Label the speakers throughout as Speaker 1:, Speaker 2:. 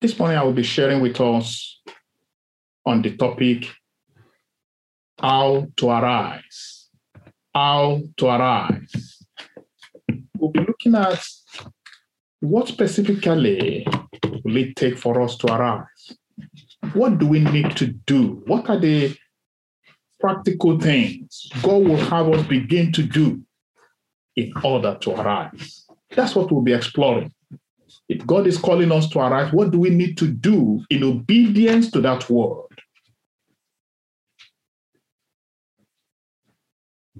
Speaker 1: This morning, I will be sharing with us on the topic how to arise. How to arise. We'll be looking at what specifically will it take for us to arise? What do we need to do? What are the practical things God will have us begin to do in order to arise? That's what we'll be exploring. If God is calling us to arise, what do we need to do in obedience to that word?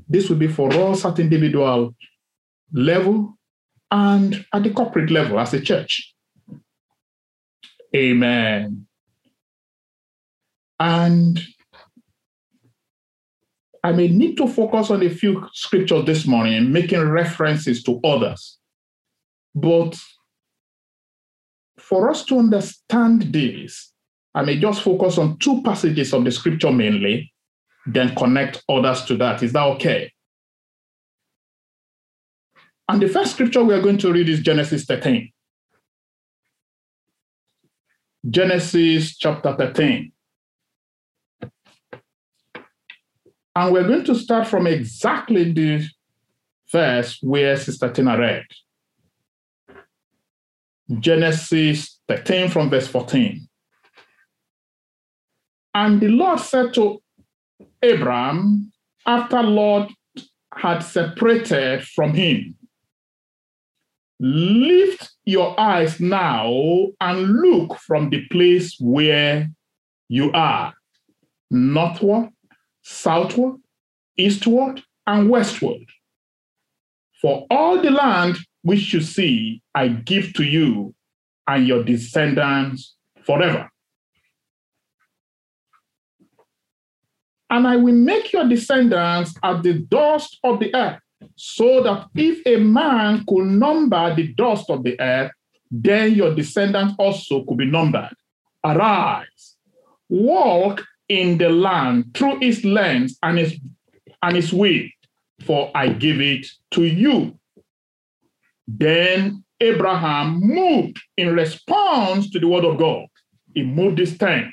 Speaker 1: This will be for us at individual level and at the corporate level as a church. Amen. And I may need to focus on a few scriptures this morning, making references to others. But for us to understand this, I may just focus on two passages of the scripture mainly, then connect others to that. Is that okay? And the first scripture we are going to read is Genesis 13. Genesis chapter 13. And we're going to start from exactly the verse where Sister Tina read. Genesis 13 from verse 14. And the Lord said to Abram, after Lot had separated from him, Lift your eyes now and look from the place where you are, northward, southward, eastward, and westward. For all the land which you see, I give to you and your descendants forever. And I will make your descendants as the dust of the earth so that if a man could number the dust of the earth, then your descendants also could be numbered. Arise, walk in the land through its length and its and its width, for I give it to you. Then Abraham moved in response to the word of God. He moved his tent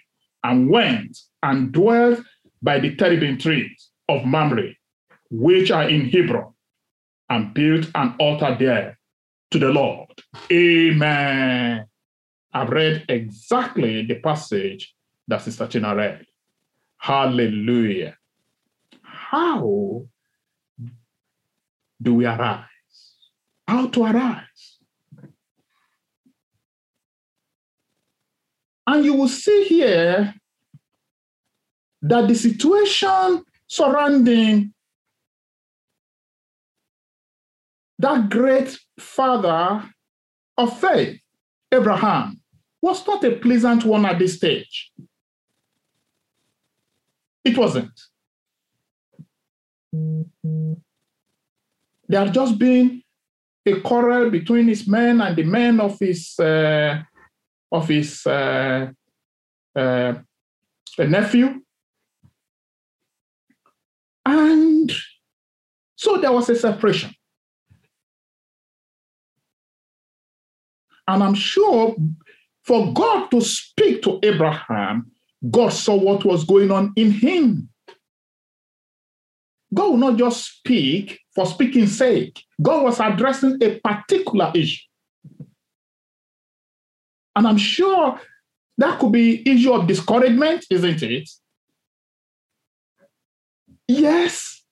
Speaker 1: and went and dwelt by the terebinth trees of Mamre, which are in Hebron and built an altar there to the Lord. Amen. I've read exactly the passage that Sister Tina read. Hallelujah. How do we arise? How to arise? And you will see here that the situation surrounding that great father of faith, Abraham, was not a pleasant one at this stage. It wasn't. There had just been a quarrel between his men and the men of his uh, of his uh, uh, nephew, and so there was a separation. And I'm sure for God to speak to Abraham, God saw what was going on in him. God will not just speak for speaking's sake. God was addressing a particular issue. And I'm sure that could be issue of discouragement, isn't it? Yes.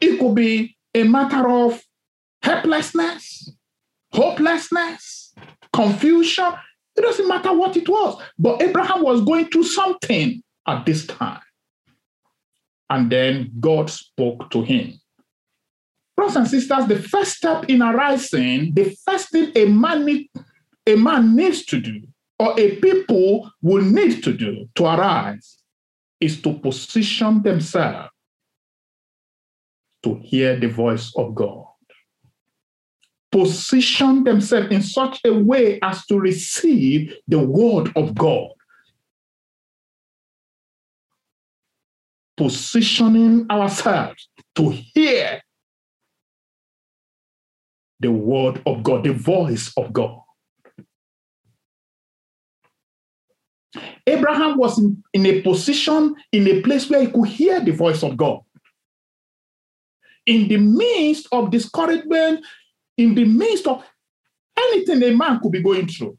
Speaker 1: It could be a matter of helplessness, hopelessness, confusion. It doesn't matter what it was. But Abraham was going through something at this time. And then God spoke to him. Brothers and sisters, the first step in arising, the first thing a man, need, a man needs to do, or a people will need to do to arise, is to position themselves to hear the voice of God. Position themselves in such a way as to receive the word of God. Positioning ourselves to hear the word of God, the voice of God. Abraham was in, in a position, in a place where he could hear the voice of God. In the midst of discouragement, in the midst of anything a man could be going through.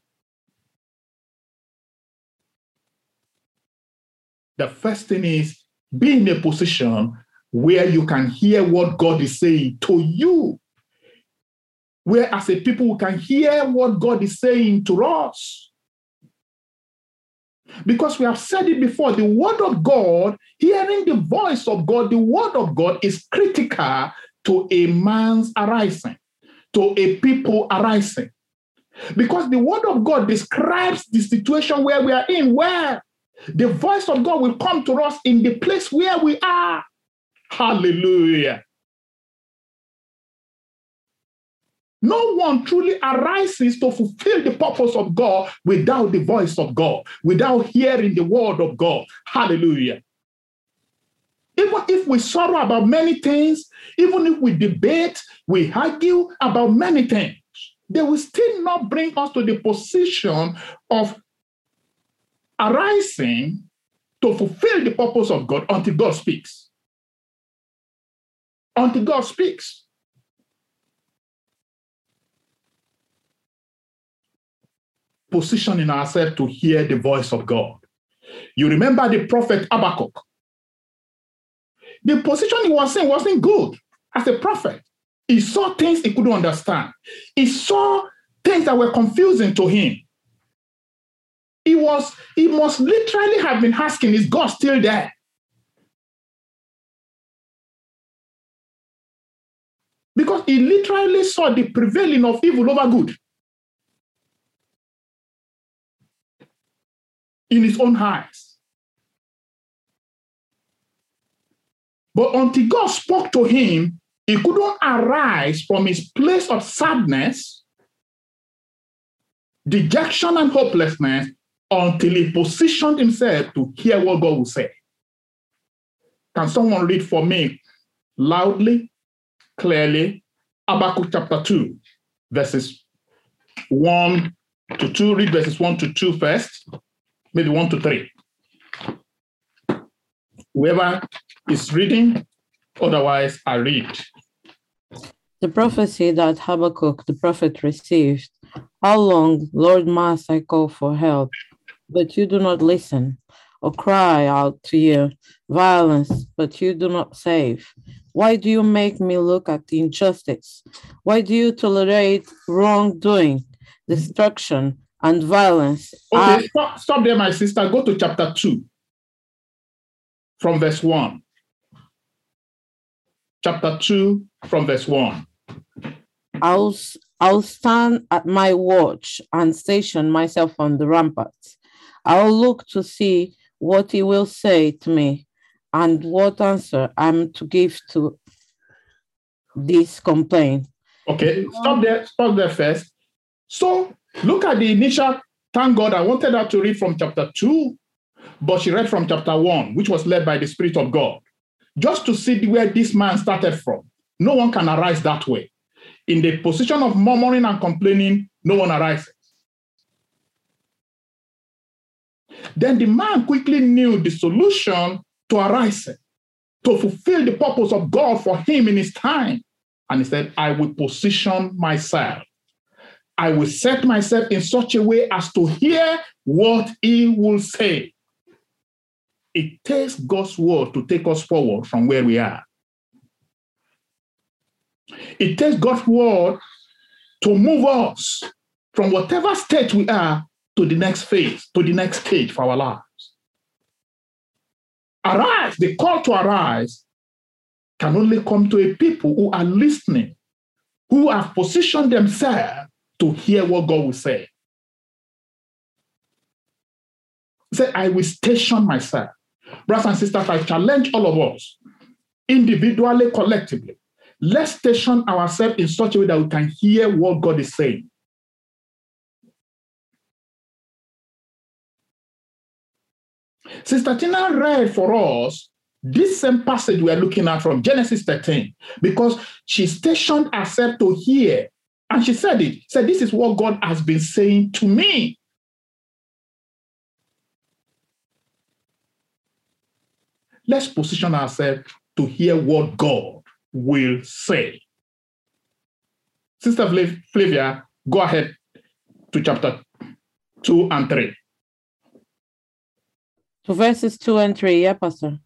Speaker 1: The first thing is be in a position where you can hear what God is saying to you. Where, as a people, we can hear what God is saying to us. Because we have said it before, the word of God, hearing the voice of God, the word of God is critical to a man's arising, to a people arising. Because the word of God describes the situation where we are in, where the voice of God will come to us in the place where we are. Hallelujah. No one truly arises to fulfill the purpose of God without the voice of God, without hearing the word of God. Hallelujah. Even if we sorrow about many things, even if we debate, we argue about many things, they will still not bring us to the position of arising to fulfill the purpose of God until God speaks. Until God speaks. Positioning ourselves to hear the voice of God. You remember the prophet Habakkuk. The position he was in wasn't good as a prophet. He saw things he couldn't understand. He saw things that were confusing to him. He was, he must literally have been asking, is God still there? Because he literally saw the prevailing of evil over good in his own eyes. But until God spoke to him, he couldn't arise from his place of sadness, dejection, and hopelessness until he positioned himself to hear what God will say. Can someone read for me loudly, clearly, Habakkuk chapter 2, verses 1 to 2? Read verses 1 to 2 first, maybe 1 to 3. Whoever is reading, otherwise, I read.
Speaker 2: The prophecy that Habakkuk the prophet received How long, Lord, must I call for help? But you do not listen, or cry out to you, violence, but you do not save. Why do you make me look at injustice? Why do you tolerate wrongdoing, destruction, and violence?
Speaker 1: Okay, I- stop, stop there, my sister. Go to chapter 2 from verse 1. Chapter 2 from verse 1.
Speaker 2: I'll, I'll stand at my watch and station myself on the ramparts. I'll look to see what he will say to me and what answer I'm to give to this complaint.
Speaker 1: Okay, stop there, stop there first. So look at the initial, thank God, I wanted her to read from chapter 2, but she read from chapter 1, which was led by the Spirit of God, just to see where this man started from. No one can arise that way. In the position of murmuring and complaining, no one arises. Then the man quickly knew the solution to arising, to fulfill the purpose of God for him in his time. And he said, I will position myself. I will set myself in such a way as to hear what he will say. It takes God's word to take us forward from where we are. It takes God's word to move us from whatever state we are to the next phase, to the next stage for our lives. Arise, the call to arise can only come to a people who are listening, who have positioned themselves to hear what God will say. Say, I will station myself. Brothers and sisters, I challenge all of us, individually, collectively. Let's station ourselves in such a way that we can hear what God is saying. Sister Tina read for us this same passage we are looking at from Genesis 13 because she stationed herself to hear And she said it. Said, This is what God has been saying to me. Let's position ourselves to hear what God will say. Sister Flavia, go ahead to chapter 2 and 3.
Speaker 2: To verses 2 and 3, yeah, Pastor.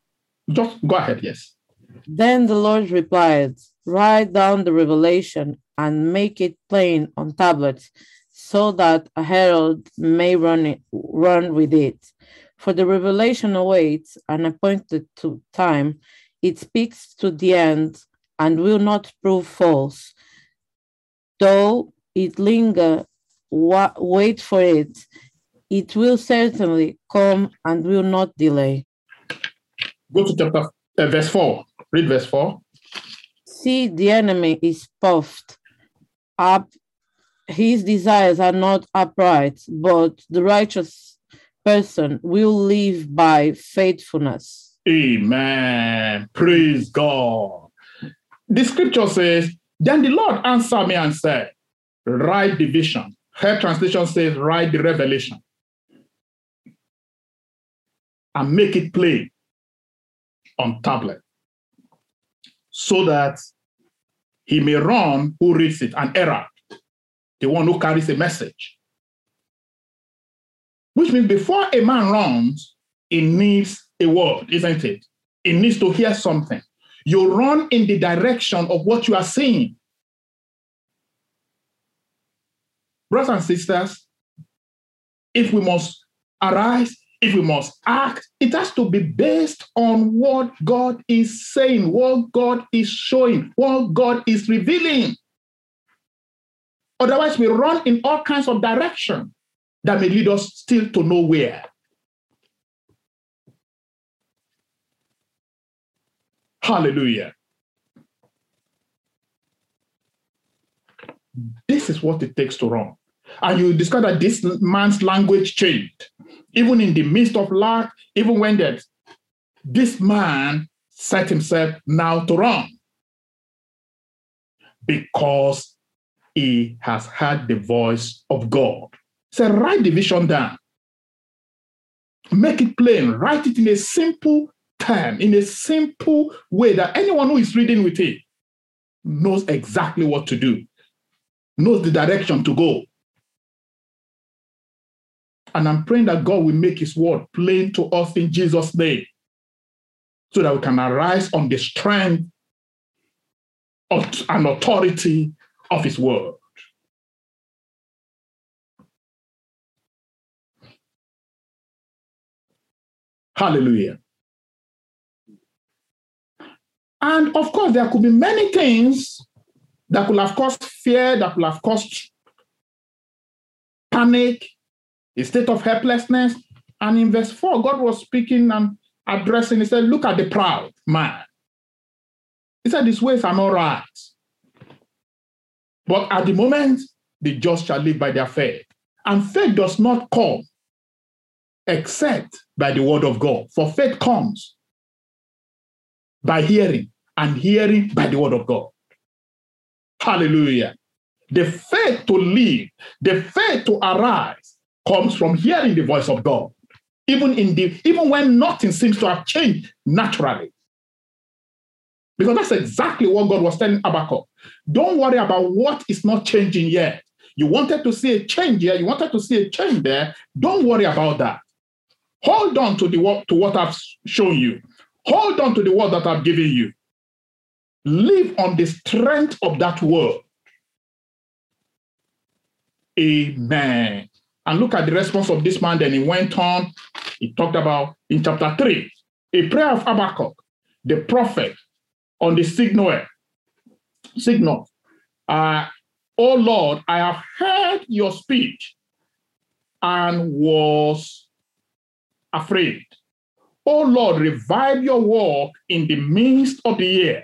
Speaker 1: Just go ahead, yes.
Speaker 2: Then the Lord replied, Write down the revelation and make it plain on tablets, so that a herald may run it, run with it. For the revelation awaits an appointed time. It speaks to the end and will not prove false. Though it linger, wa- wait for it. It will certainly come and will not delay.
Speaker 1: Go to chapter uh, verse 4. Read verse 4.
Speaker 2: See, the enemy is puffed up. His desires are not upright, but the righteous person will live by faithfulness.
Speaker 1: Amen. Praise God. The scripture says, Then the Lord answered me and said, Write the vision. Her translation says, Write the revelation and make it plain on tablet so that he may run who reads it, an error, the one who carries a message. Which means before a man runs, he needs a word, isn't it? He needs to hear something. You run in the direction of what you are seeing. Brothers and sisters, if we must arise if we must act, it has to be based on what God is saying, what God is showing, what God is revealing. Otherwise, we run in all kinds of direction that may lead us still to nowhere. Hallelujah. This is what it takes to run. And you discover that this man's language changed even in the midst of lack, even when that this man set himself now to run because he has heard the voice of God. So write the vision down. Make it plain. Write it in a simple term, in a simple way that anyone who is reading with it knows exactly what to do, knows the direction to go. And I'm praying that God will make his word plain to us in Jesus' name so that we can arise on the strength of, and authority of his word. Hallelujah. And of course, there could be many things that could have caused fear, that could have caused panic, a state of helplessness. And in verse 4, God was speaking and addressing, he said, Look at the proud man. He said, His ways are not right. But at the moment, the just shall live by their faith. And faith does not come except by the word of God. For faith comes by hearing, and hearing by the word of God. Hallelujah. The faith to live, the faith to arise, comes from hearing the voice of God, even in the even when nothing seems to have changed naturally. Because that's exactly what God was telling Habakkuk. Don't worry about what is not changing yet. You wanted to see a change here, you wanted to see a change there. Don't worry about that. Hold on to the to what I've shown you. Hold on to the word that I've given you. Live on the strength of that word. Amen. And look at the response of this man. Then he went on. He talked about in chapter 3, a prayer of Habakkuk, the prophet on the signal. Signal. Uh, oh Lord, I have heard your speech and was afraid. Oh Lord, revive your work in the midst of the years.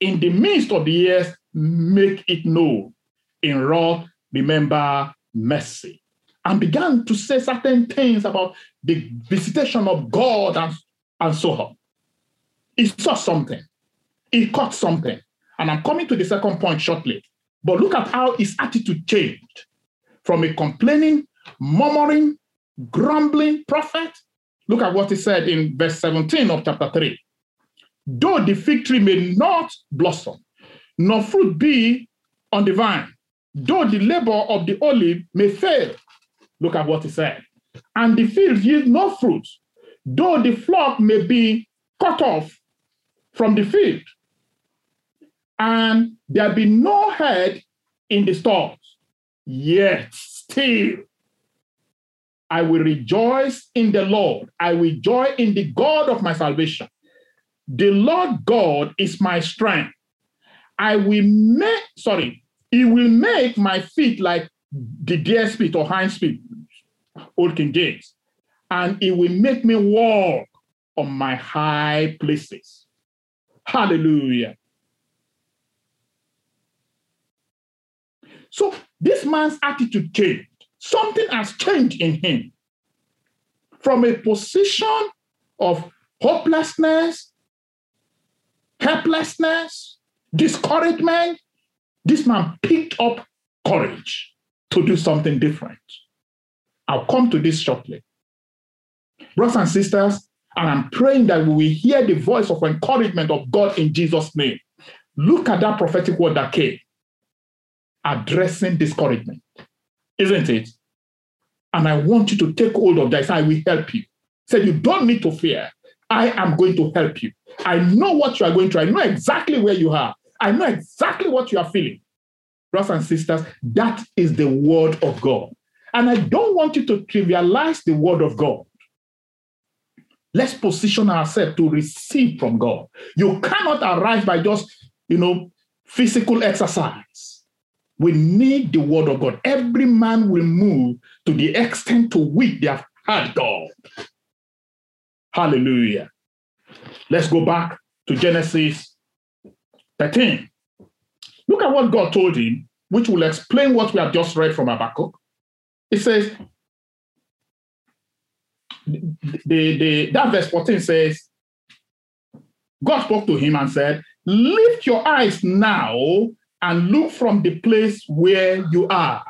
Speaker 1: In the midst of the years, make it known. In wrath, remember mercy and began to say certain things about the visitation of God and, and so on. He saw something, he caught something. And I'm coming to the second point shortly. But look at how his attitude changed from a complaining, murmuring, grumbling prophet. Look at what he said in verse 17 of chapter 3. Though the fig tree may not blossom, nor fruit be on the vine, though the labor of the olive may fail. Look at what he said. And the field yield no fruit, though the flock may be cut off from the field, and there be no head in the stalls, yet still I will rejoice in the Lord. I will joy in the God of my salvation. The Lord God is my strength. I will make, sorry, he will make my feet like the deer's feet or hind feet, Old King James, and it will make me walk on my high places. Hallelujah. So this man's attitude changed. Something has changed in him from a position of hopelessness, helplessness, discouragement. This man picked up courage to do something different. I'll come to this shortly. Brothers and sisters, and I'm praying that we will hear the voice of encouragement of God in Jesus' name. Look at that prophetic word that came addressing discouragement, isn't it? And I want you to take hold of that. I will help you. Say, you don't need to fear. I am going to help you. I know what you are going through. I know exactly where you are. I know exactly what you are feeling. Brothers and sisters, that is the word of God. And I don't want you to trivialize the word of God. Let's position ourselves to receive from God. You cannot arrive by just, you know, physical exercise. We need the word of God. Every man will move to the extent to which they have had God. Hallelujah. Let's go back to Genesis 13. Look at what God told him, which will explain what we have just read from Habakkuk. It says, the, the, that verse 14 says, God spoke to him and said, Lift your eyes now and look from the place where you are.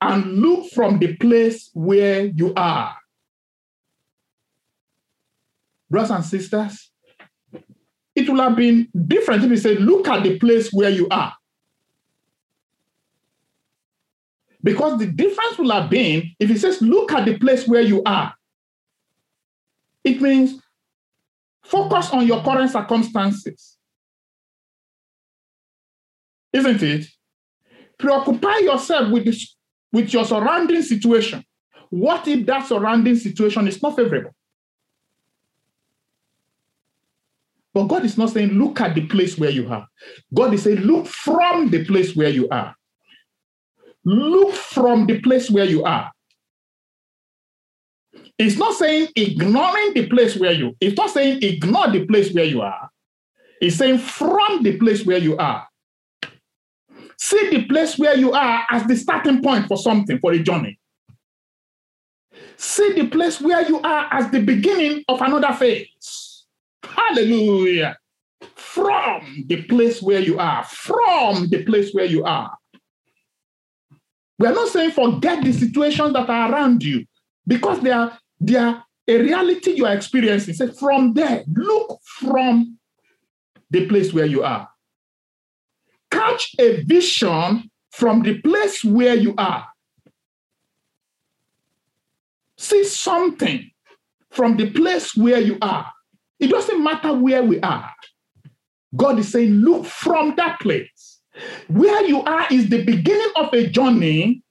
Speaker 1: And look from the place where you are. Brothers and sisters, it would have been different if he said, Look at the place where you are. Because the difference will have been if he says, Look at the place where you are. It means focus on your current circumstances isn't it? Preoccupy yourself with, this, with your surrounding situation. What if that surrounding situation is not favorable? But God is not saying, look at the place where you are. God is saying, look from the place where you are. Look from the place where you are. It's not saying ignoring the place where you, it's not saying ignore the place where you are. It's saying from the place where you are. See the place where you are as the starting point for something, for a journey. See the place where you are as the beginning of another phase. Hallelujah. From the place where you are, from the place where you are. We are not saying forget the situations that are around you because they are, they are a reality you are experiencing. Say, from there, look from the place where you are catch a vision from the place where you are. See something from the place where you are. It doesn't matter where we are. God is saying, look from that place. Where you are is the beginning of a journey.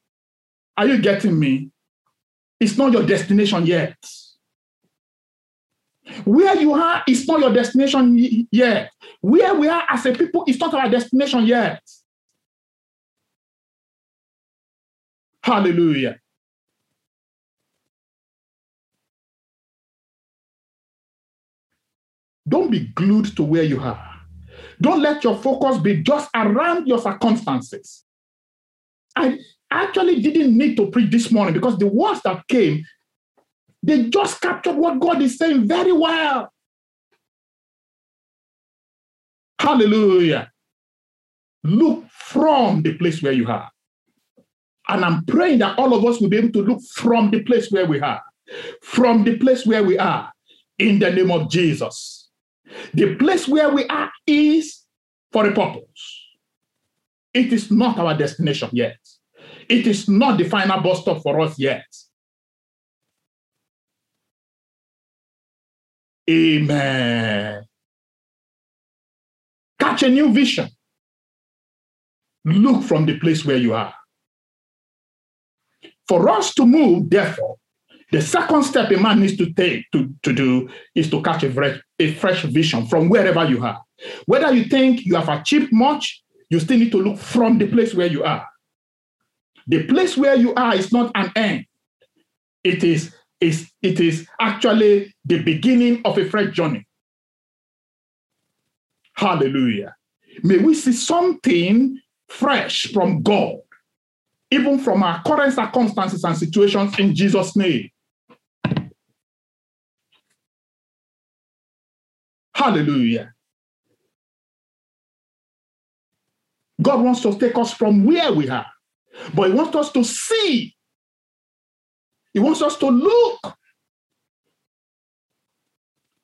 Speaker 1: Are you getting me? It's not your destination yet. Where you are is not your destination yet. Where we are as a people is not our destination yet. Hallelujah. Don't be glued to where you are. Don't let your focus be just around your circumstances. I actually didn't need to preach this morning because the words that came they just captured what God is saying very well. Hallelujah. look from the place where you are. And I'm praying that all of us will be able to look from the place where we are, from the place where we are, in the name of Jesus. The place where we are is for a purpose. It is not our destination yet. It is not the final bus stop for us yet. Amen. Catch a new vision. Look from the place where you are. For us to move, therefore, the second step a man needs to take to, to do is to catch a fresh, a fresh vision from wherever you are. Whether you think you have achieved much, you still need to look from the place where you are. The place where you are is not an end. It is, is, it is actually the beginning of a fresh journey. Hallelujah. May we see something fresh from God, even from our current circumstances and situations in Jesus' name. Hallelujah. God wants to take us from where we are, but He wants us to see. He wants us to look.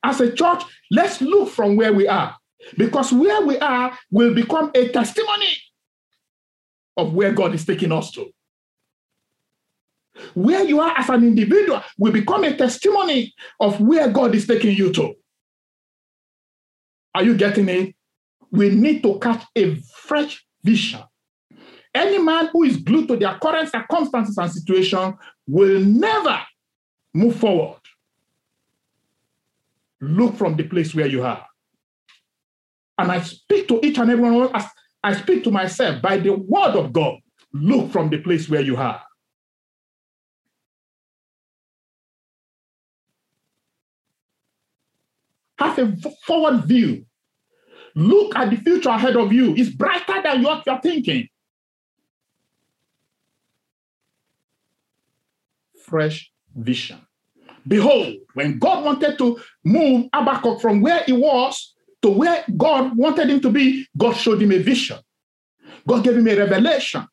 Speaker 1: As a church, let's look from where we are, because where we are will become a testimony of where God is taking us to. Where you are as an individual will become a testimony of where God is taking you to. Are you getting it? We need to catch a fresh vision. Any man who is glued to their current circumstances and situation will never move forward. Look from the place where you are. And I speak to each and every one of us I speak to myself by the word of God. Look from the place where you are. Have a forward view. Look at the future ahead of you. It's brighter than what you're thinking. Fresh vision. Behold, when God wanted to move Habakkuk from where he was to where God wanted him to be, God showed him a vision. God gave him a revelation.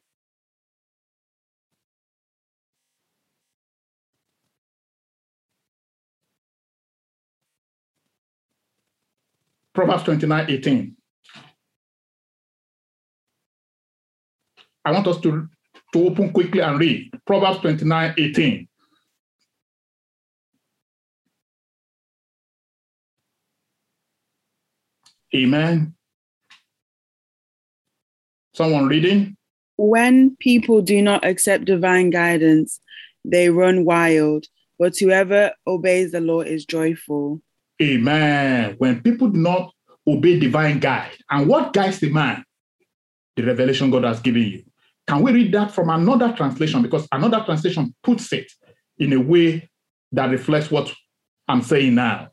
Speaker 1: Proverbs 29 18. I want us to, to open quickly and read Proverbs 29 18. Amen. Someone reading?
Speaker 3: When people do not accept divine guidance, they run wild, but whoever obeys the law is joyful.
Speaker 1: Amen. When people do not obey divine guide, and what guides the man? The revelation God has given you. Can we read that from another translation? Because another translation puts it in a way that reflects what I'm saying now.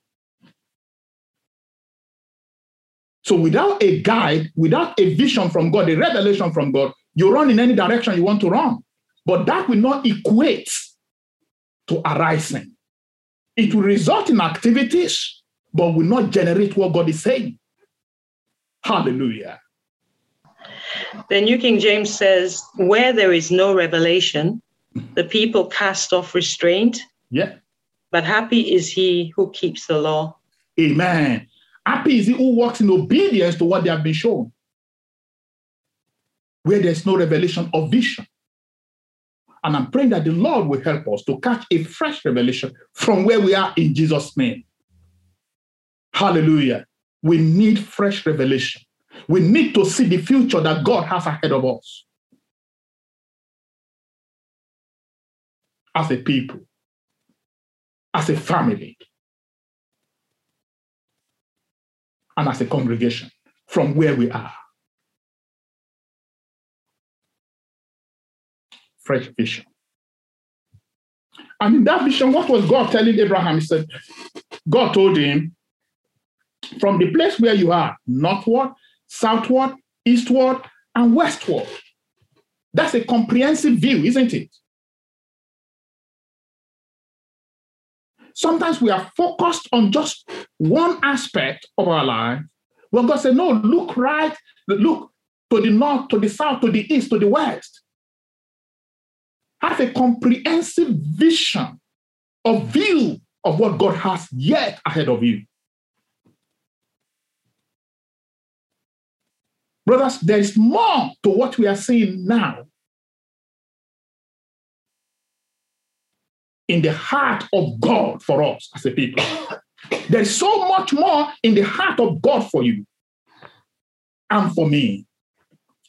Speaker 1: So without a guide, without a vision from God, a revelation from God, you run in any direction you want to run. But that will not equate to arising. It will result in activities, but will not generate what God is saying. Hallelujah.
Speaker 4: The New King James says, Where there is no revelation, the people cast off restraint.
Speaker 1: Yeah.
Speaker 4: But happy is he who keeps the law.
Speaker 1: Amen. Happy is he who walks in obedience to what they have been shown. Where there's no revelation of vision. And I'm praying that the Lord will help us to catch a fresh revelation from where we are in Jesus' name. Hallelujah. We need fresh revelation. We need to see the future that God has ahead of us. As a people, as a family, and as a congregation from where we are. Fresh vision. And in that vision, what was God telling Abraham? He said, God told him, from the place where you are, northward, southward, eastward, and westward. That's a comprehensive view, isn't it? Sometimes we are focused on just one aspect of our life. Well, God said, no, look right, look to the north, to the south, to the east, to the west. Have a comprehensive vision of view of what God has yet ahead of you. Brothers, there is more to what we are seeing now in the heart of God for us as a people. There's so much more in the heart of God for you and for me.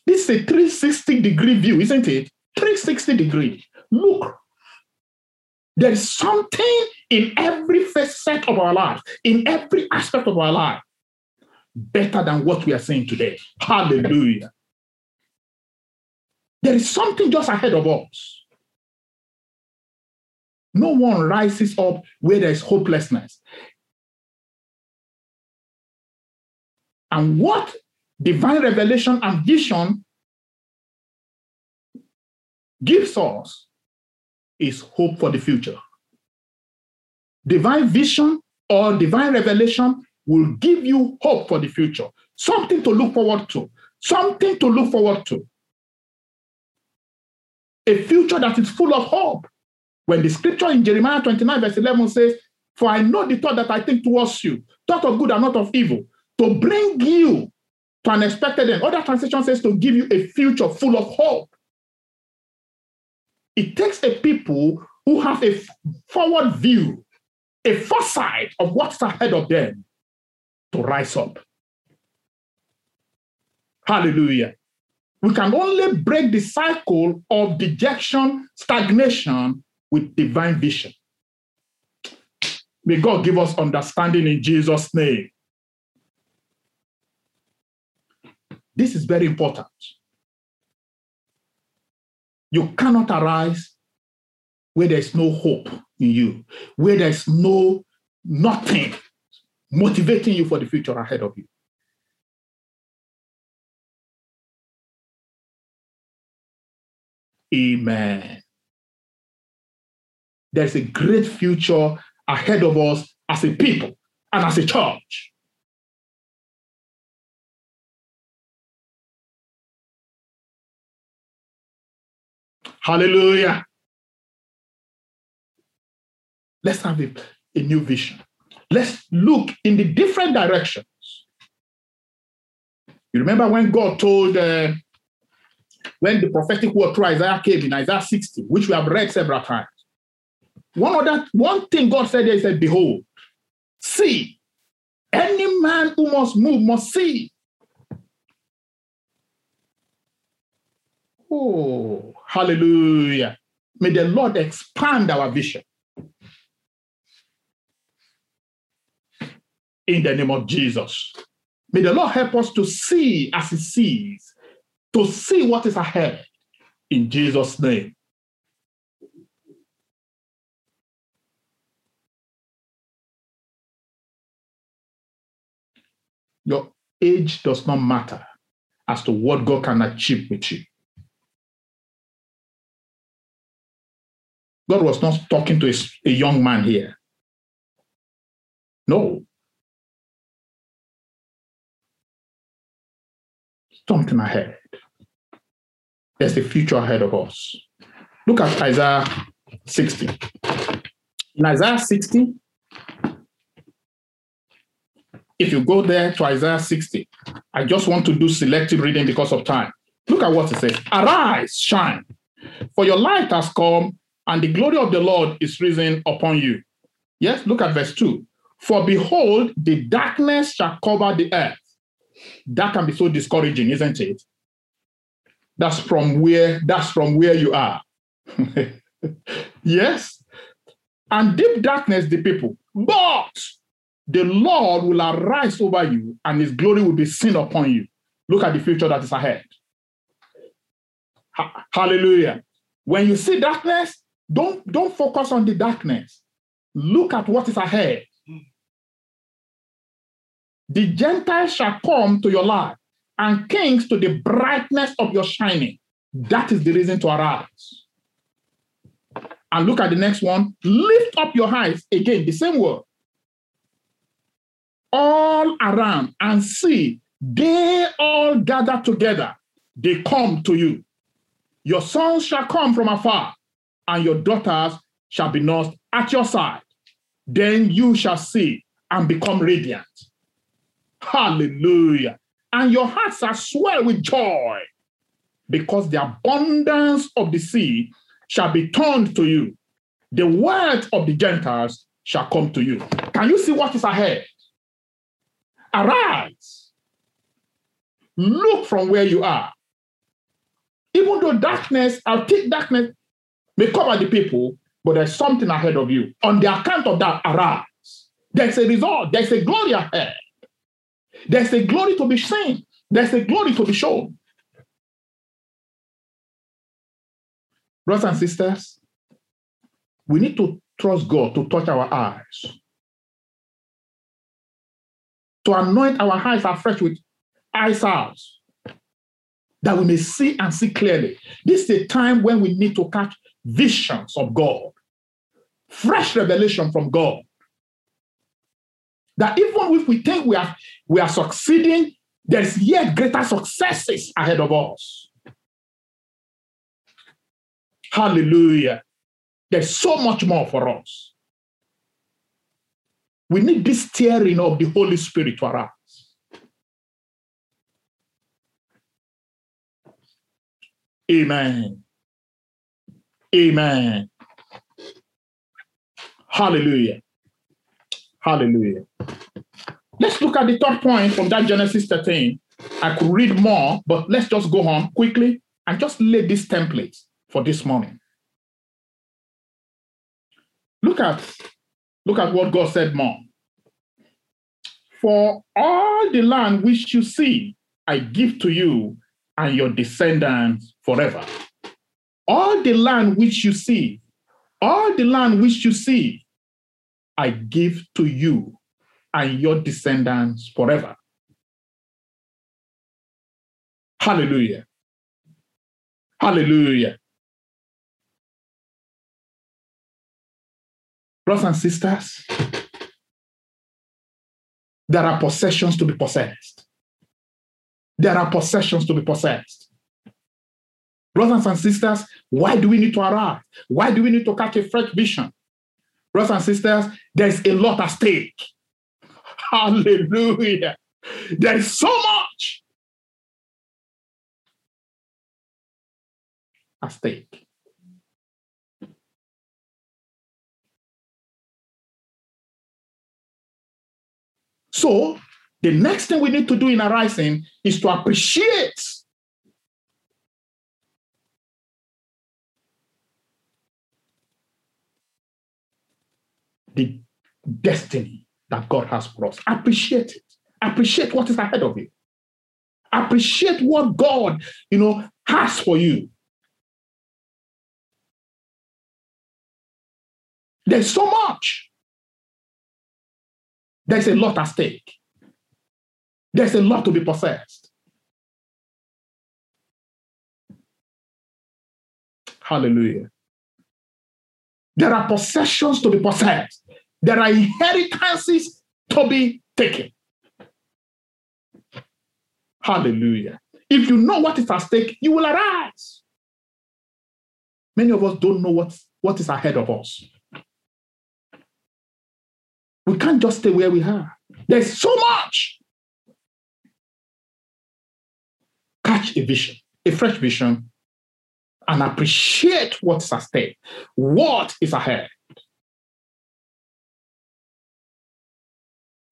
Speaker 1: This is a 360 degree view, isn't it? 360 degree. Look, there is something in every facet of our life, in every aspect of our life, better than what we are seeing today. Hallelujah. There is something just ahead of us. No one rises up where there is hopelessness. And what divine revelation and vision gives us is hope for the future. Divine vision or divine revelation will give you hope for the future, something to look forward to, something to look forward to. A future that is full of hope. When the scripture in Jeremiah 29, verse 11 says, For I know the thought that I think towards you, thought of good and not of evil, to bring you to an expected end. Other translation says to give you a future full of hope. It takes a people who have a forward view, a foresight of what's ahead of them to rise up. Hallelujah. We can only break the cycle of dejection, stagnation with divine vision. May God give us understanding in Jesus' name. This is very important. You cannot arise where there's no hope in you, where there's no nothing motivating you for the future ahead of you. Amen. There's a great future ahead of us as a people and as a church. Hallelujah. Let's have a, a new vision. Let's look in the different directions. You remember when God told, uh, when the prophetic word through Isaiah came in Isaiah 60, which we have read several times. One of that, one thing God said there, he said, Behold, see, any man who must move must see. Oh, hallelujah. May the Lord expand our vision. In the name of Jesus. May the Lord help us to see as He sees, to see what is ahead. In Jesus' name. Your age does not matter as to what God can achieve with you. God was not talking to a, young man here. No. Something ahead. There's a future ahead of us. Look at Isaiah 60. In Isaiah 60, if you go there to Isaiah 60, I just want to do selective reading because of time. Look at what it says Arise, shine, for your light has come, and the glory of the Lord is risen upon you. Yes, look at verse 2. For behold, the darkness shall cover the earth. That can be so discouraging, isn't it? That's from where that's from where you are. yes. And deep darkness the people. But the Lord will arise over you and his glory will be seen upon you. Look at the future that is ahead. Ha- hallelujah. When you see darkness, don't, don't focus on the darkness. Look at what is ahead. The Gentiles shall come to your light, and kings to the brightness of your shining. That is the reason to arise. And look at the next one. Lift up your eyes. Again, the same word. All around and see, they all gather together. they come to you. Your sons shall come from afar, and your daughters shall be nursed at your side. Then you shall see and become radiant. Hallelujah. And your hearts are swell with joy, because the abundance of the sea shall be turned to you. The wealth of the Gentiles shall come to you. Can you see what is ahead? Arise. Look from where you are. Even though darkness, I'll take darkness, may cover the people, but there's something ahead of you. On the account of that, arise. There's a result, there's a glory ahead. There's a glory to be seen, there's a glory to be shown. Brothers and sisters, we need to trust God to touch our eyes, to anoint our eyes afresh with eye salves, that we may see and see clearly. This is a time when we need to catch visions of God, fresh revelation from God. That even if we think we are, we are succeeding, there's yet greater successes ahead of us. Hallelujah. There's so much more for us. We need this steering of the Holy Spirit to arise. Amen. Amen. Hallelujah. Hallelujah. Let's look at the third point from that Genesis 13. I could read more, but let's just go on quickly and just lay this template for this morning. Look at look at what God said more. For all the land which you see, I give to you and your descendants forever. All the land which you see, all the land which you see, I give to you and your descendants forever. Hallelujah. Hallelujah. Brothers and sisters, there are possessions to be possessed. There are possessions to be possessed. Brothers and sisters, why do we need to arrive? Why do we need to catch a fresh vision? Brothers and sisters, there's a lot at stake. Hallelujah. There's so much at stake. So, the next thing we need to do in arising is to appreciate the destiny that God has for us. Appreciate it. Appreciate what is ahead of you. Appreciate what God, you know, has for you. There's so much. There's a lot at stake. There's a lot to be possessed. Hallelujah. There are possessions to be possessed. There are inheritances to be taken. Hallelujah. If you know what is at stake, you will arise. Many of us don't know what, what is ahead of us. We can't just stay where we are. There's so much. Catch a vision, a fresh vision, and appreciate what's at stake, what is ahead.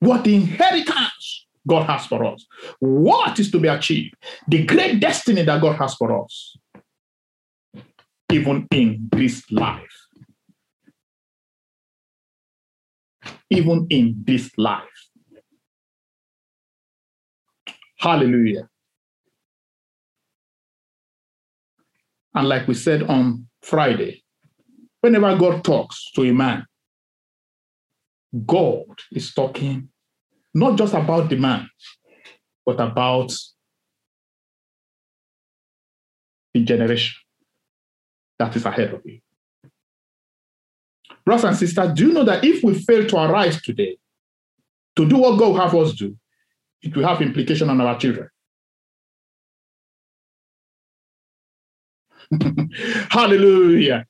Speaker 1: What the inheritance God has for us, what is to be achieved, the great destiny that God has for us, even in this life. Even in this life. Hallelujah. And like we said on Friday, whenever God talks to a man, God is talking not just about the man, but about the generation that is ahead of you. Brothers and sisters, do you know that if we fail to arise today to do what God have us do, it will have implication on our children? Hallelujah.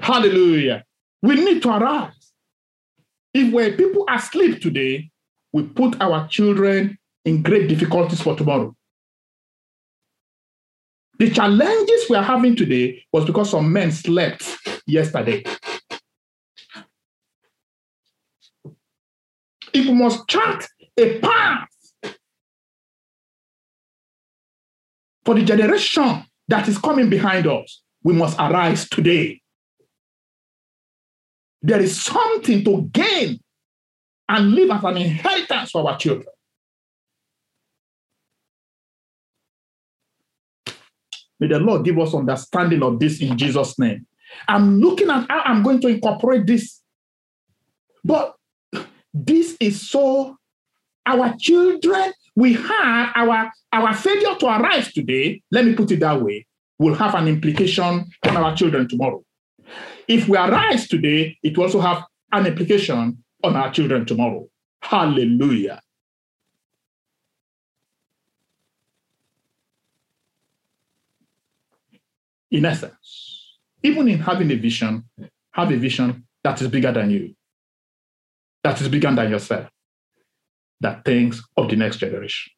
Speaker 1: Hallelujah. We need to arise. If we're people asleep today, we put our children in great difficulties for tomorrow. The challenges we are having today was because some men slept yesterday. If we must chart a path for the generation that is coming behind us, we must arise today. There is something to gain and leave as an inheritance for our children. May the Lord give us understanding of this in Jesus' name. I'm looking at how I'm going to incorporate this. But this is so our children, we have our, our failure to arrive today, let me put it that way, will have an implication on our children tomorrow. If we arise today, it will also have an implication on our children tomorrow. Hallelujah. In essence, even in having a vision, have a vision that is bigger than you, that is bigger than yourself, that thinks of the next generation.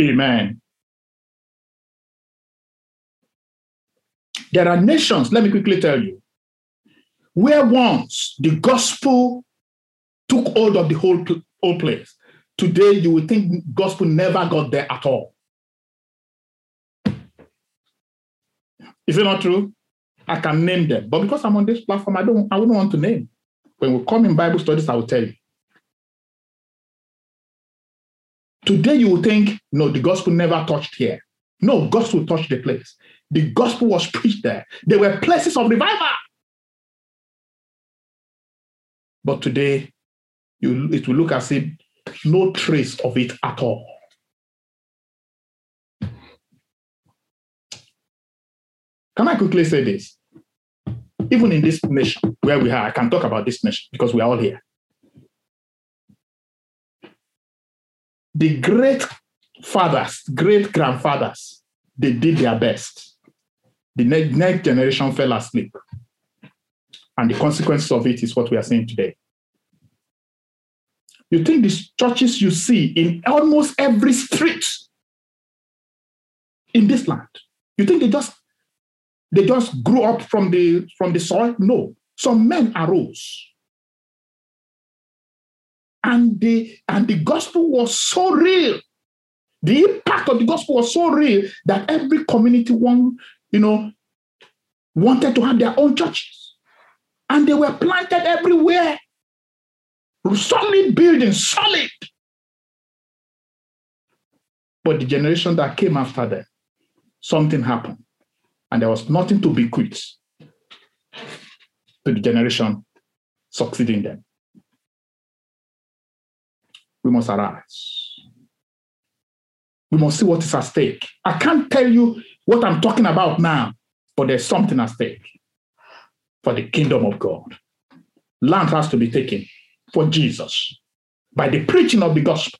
Speaker 1: Amen. There are nations, let me quickly tell you, where once the gospel took hold of the whole, whole place, today you would think gospel never got there at all. Is it not true? I can name them, but because I'm on this platform, I don't. I wouldn't want to name. When we come in Bible studies, I will tell you. Today, you will think, no, the gospel never touched here. No, gospel touched the place. The gospel was preached there. There were places of revival. But today, you, it will look as if no trace of it at all. Can I quickly say this? Even in this nation where we are, I can talk about this nation because we are all here. The great fathers, great grandfathers, they did their best. The next generation fell asleep. And the consequences of it is what we are seeing today. You think these churches you see in almost every street in this land, you think they just they just grew up from the from the soil? No. Some men arose. And the and the gospel was so real. The impact of the gospel was so real that every community one, you know, wanted to have their own churches. And they were planted everywhere. Solid buildings, solid. But the generation that came after them, something happened and there was nothing to bequeath to the generation succeeding them. We must arise. We must see what is at stake. I can't tell you what I'm talking about now, but there's something at stake for the kingdom of God. Land has to be taken for Jesus by the preaching of the gospel.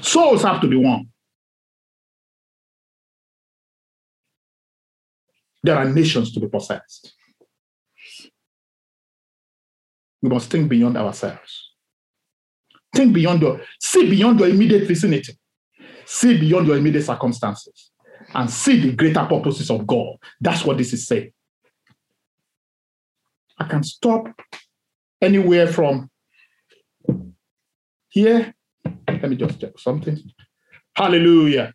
Speaker 1: Souls have to be won. There are nations to be possessed. We must think beyond ourselves. Think beyond your, see beyond your immediate vicinity. See beyond your immediate circumstances and see the greater purposes of God. That's what this is saying. I can stop anywhere from here. Let me just check something. Hallelujah.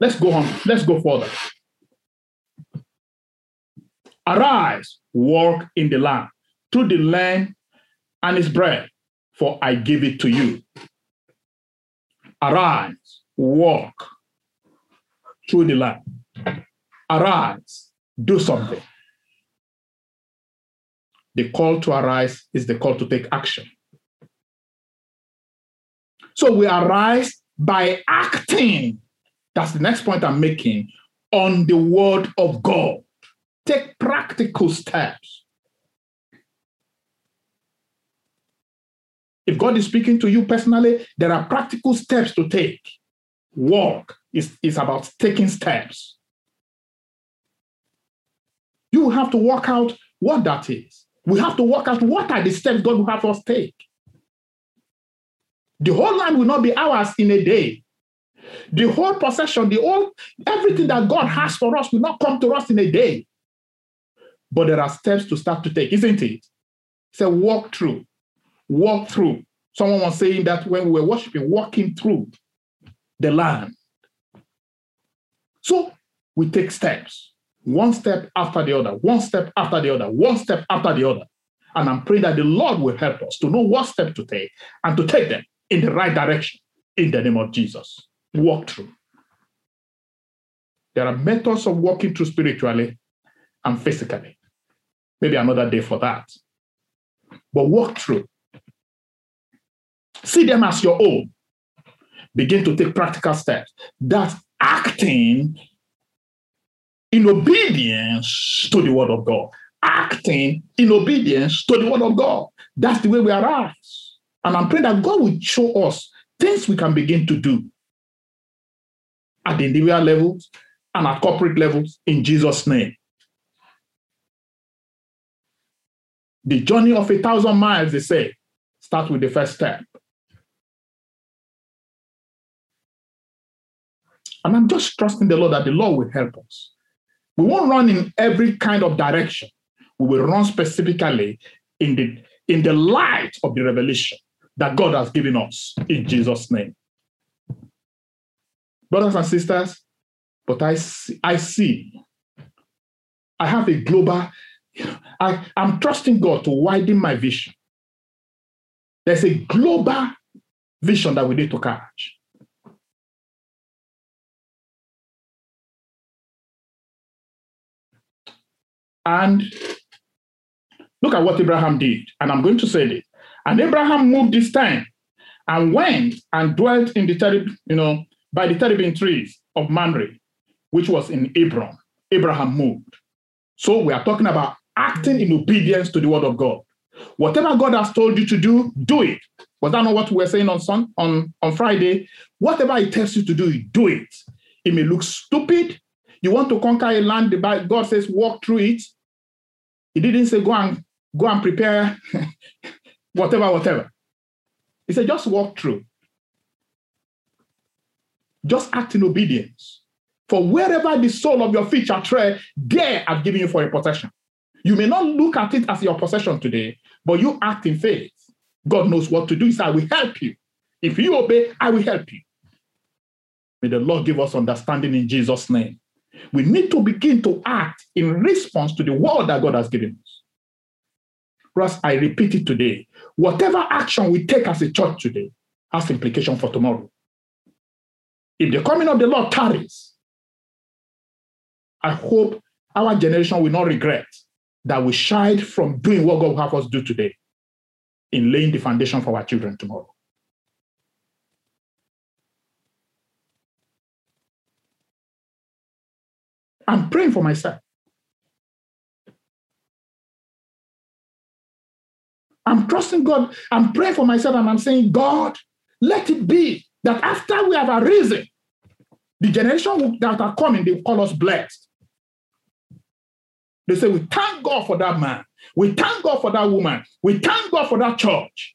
Speaker 1: Let's go on. Let's go further. Arise, walk in the land, through the land and its bread, for I give it to you. Arise, walk through the land. Arise, do something. The call to arise is the call to take action. So we arise by acting that's the next point I'm making on the word of God. Take practical steps. If God is speaking to you personally, there are practical steps to take. Walk is, is about taking steps. You have to work out what that is. We have to work out what are the steps God will have us take. The whole land will not be ours in a day. The whole possession, the whole everything that God has for us will not come to us in a day. But there are steps to start to take, isn't it? Say, walk through, walk through. Someone was saying that when we were worshiping, walking through the land. So we take steps, one step after the other, one step after the other, one step after the other. And I'm praying that the Lord will help us to know what step to take and to take them in the right direction in the name of Jesus. Walk through. There are methods of walking through spiritually and physically. Maybe another day for that. But walk through. See them as your own. Begin to take practical steps. That's acting in obedience to the word of God. Acting in obedience to the word of God. That's the way we arise. And I'm praying that God will show us things we can begin to do at the individual levels and at corporate levels in Jesus' name. The journey of a thousand miles, they say, start with the first step. And I'm just trusting the Lord that the Lord will help us. We won't run in every kind of direction. We will run specifically in the, in the light of the revelation that God has given us in Jesus' name. Brothers and sisters, but I see, I see, I have a global, I, I'm trusting God to widen my vision. There's a global vision that we need to catch. And look at what Abraham did. And I'm going to say this. And Abraham moved this time and went and dwelt in the terrible, you know, by the terebinth trees of Mamre, which was in Hebron. Abraham moved. So we are talking about acting in obedience to the word of God. Whatever God has told you to do, do it. Was that not what we were saying on, sun, on, on Friday? Whatever He tells you to do, do it. It may look stupid. You want to conquer a land, God says, walk through it. He didn't say go and go and prepare whatever, whatever. He said, just walk through. Just act in obedience. For wherever the sole of your feet shall tread, there I've given you for a possession. You may not look at it as your possession today, but you act in faith. God knows what to do. He said, I will help you. If you obey, I will help you. May the Lord give us understanding in Jesus' name. We need to begin to act in response to the word that God has given us. Russ, I repeat it today. Whatever action we take as a church today has implication for tomorrow. If the coming of the Lord tarries, I hope our generation will not regret that we shied from doing what God will have us do today in laying the foundation for our children tomorrow. I'm praying for myself. I'm trusting God. I'm praying for myself and I'm saying, God, let it be that after we have arisen, the generation that are coming, they call us blessed. They say, We thank God for that man. We thank God for that woman. We thank God for that church.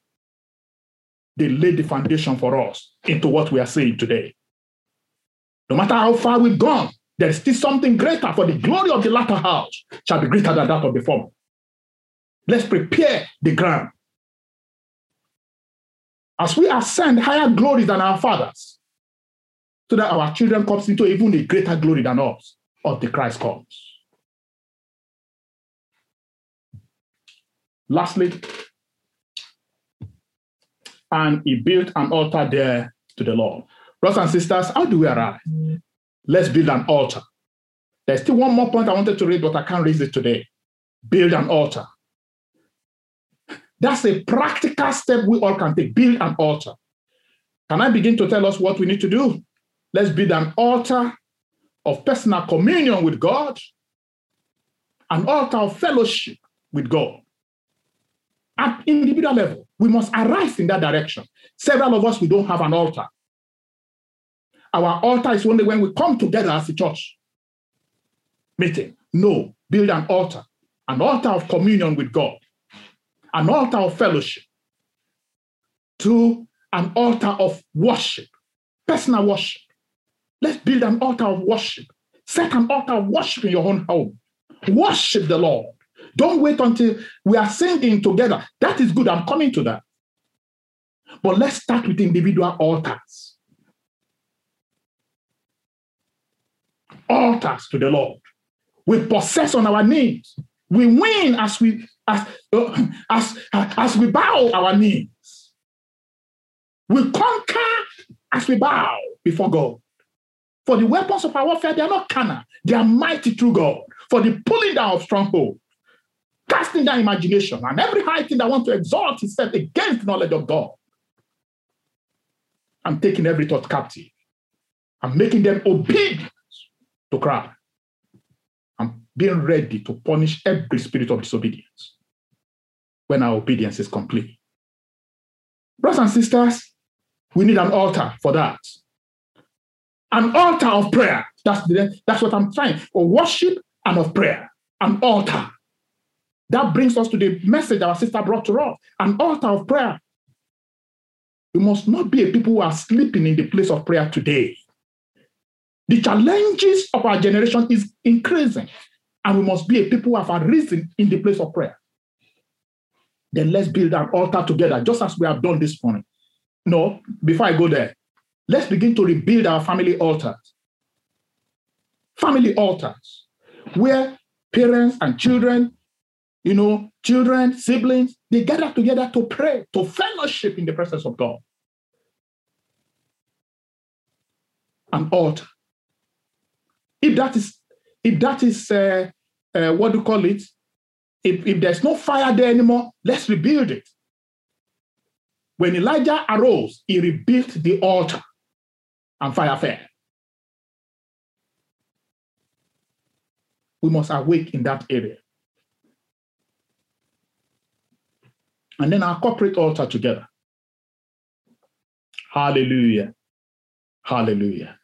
Speaker 1: They laid the foundation for us into what we are saying today. No matter how far we've gone, there is still something greater, for the glory of the latter house shall be greater than that of the former. Let's prepare the ground. As we ascend higher glories than our fathers, so that our children comes into even a greater glory than us, or the Christ comes. Lastly, and he built an altar there to the Lord. Brothers and sisters, how do we arrive? Let's build an altar. There's still one more point I wanted to read, but I can't read it today. Build an altar. That's a practical step we all can take. Build an altar. Can I begin to tell us what we need to do? Let's build an altar of personal communion with God, an altar of fellowship with God. at individual level, we must arise in that direction. Several of us, we don't have an altar. Our altar is only when we come together as a church meeting. No, build an altar, an altar of communion with God, an altar of fellowship, to an altar of worship, personal worship. Let's build an altar of worship. Set an altar of worship in your own home. Worship the Lord. Don't wait until we are singing together. That is good. I'm coming to that. But let's start with individual altars. Altars to the Lord. We possess on our knees. We win as we as, uh, as, as we bow our knees. We conquer as we bow before God. For the weapons of our warfare, they are not carnal, they are mighty through God. For the pulling down of strongholds, casting down imagination, and every high thing that wants to exalt itself against the knowledge of God. I'm taking every thought captive. I'm making them obedient to Christ. Being ready to punish every spirit of disobedience when our obedience is complete. Brothers and sisters, we need an altar for that. An altar of prayer. That's, the, that's what I'm trying. For worship and of prayer. An altar. That brings us to the message our sister brought to us. An altar of prayer. We must not be a people who are sleeping in the place of prayer today. The challenges of our generation is increasing, and we must be a people who have arisen in the place of prayer. Then let's build an altar together, just as we have done this morning. No, before I go there, let's begin to rebuild our family altars. Family altars, where parents and children, you know, children, siblings, they gather together to pray, to fellowship in the presence of God. An altar. If that is, if that is, uh, uh, what do you call it? If, if there's no fire there anymore, let's rebuild it. When Elijah arose, he rebuilt the altar and fire fell. We must awake in that area. And then our corporate altar together. Hallelujah. Hallelujah.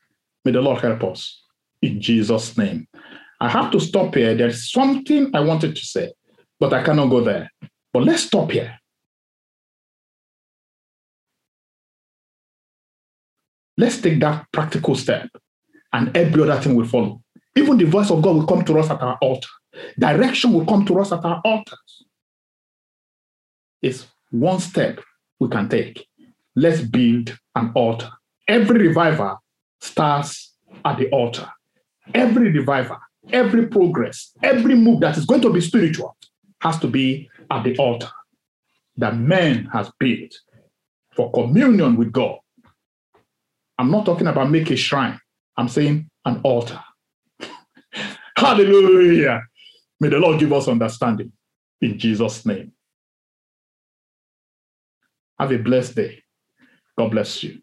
Speaker 1: May the Lord help us in Jesus' name. I have to stop here. There's something I wanted to say, but I cannot go there. But let's stop here. Let's take that practical step, and every other thing will follow. Even the voice of God will come to us at our altar. Direction will come to us at our altars. It's one step we can take. Let's build an altar. Every reviver starts at the altar. Every reviver, every progress, every move that is going to be spiritual has to be at the altar that man has built for communion with God I'm not talking about make a shrine. I'm saying an altar. Hallelujah. May the Lord give us understanding in Jesus' name. Have a blessed day. God bless you.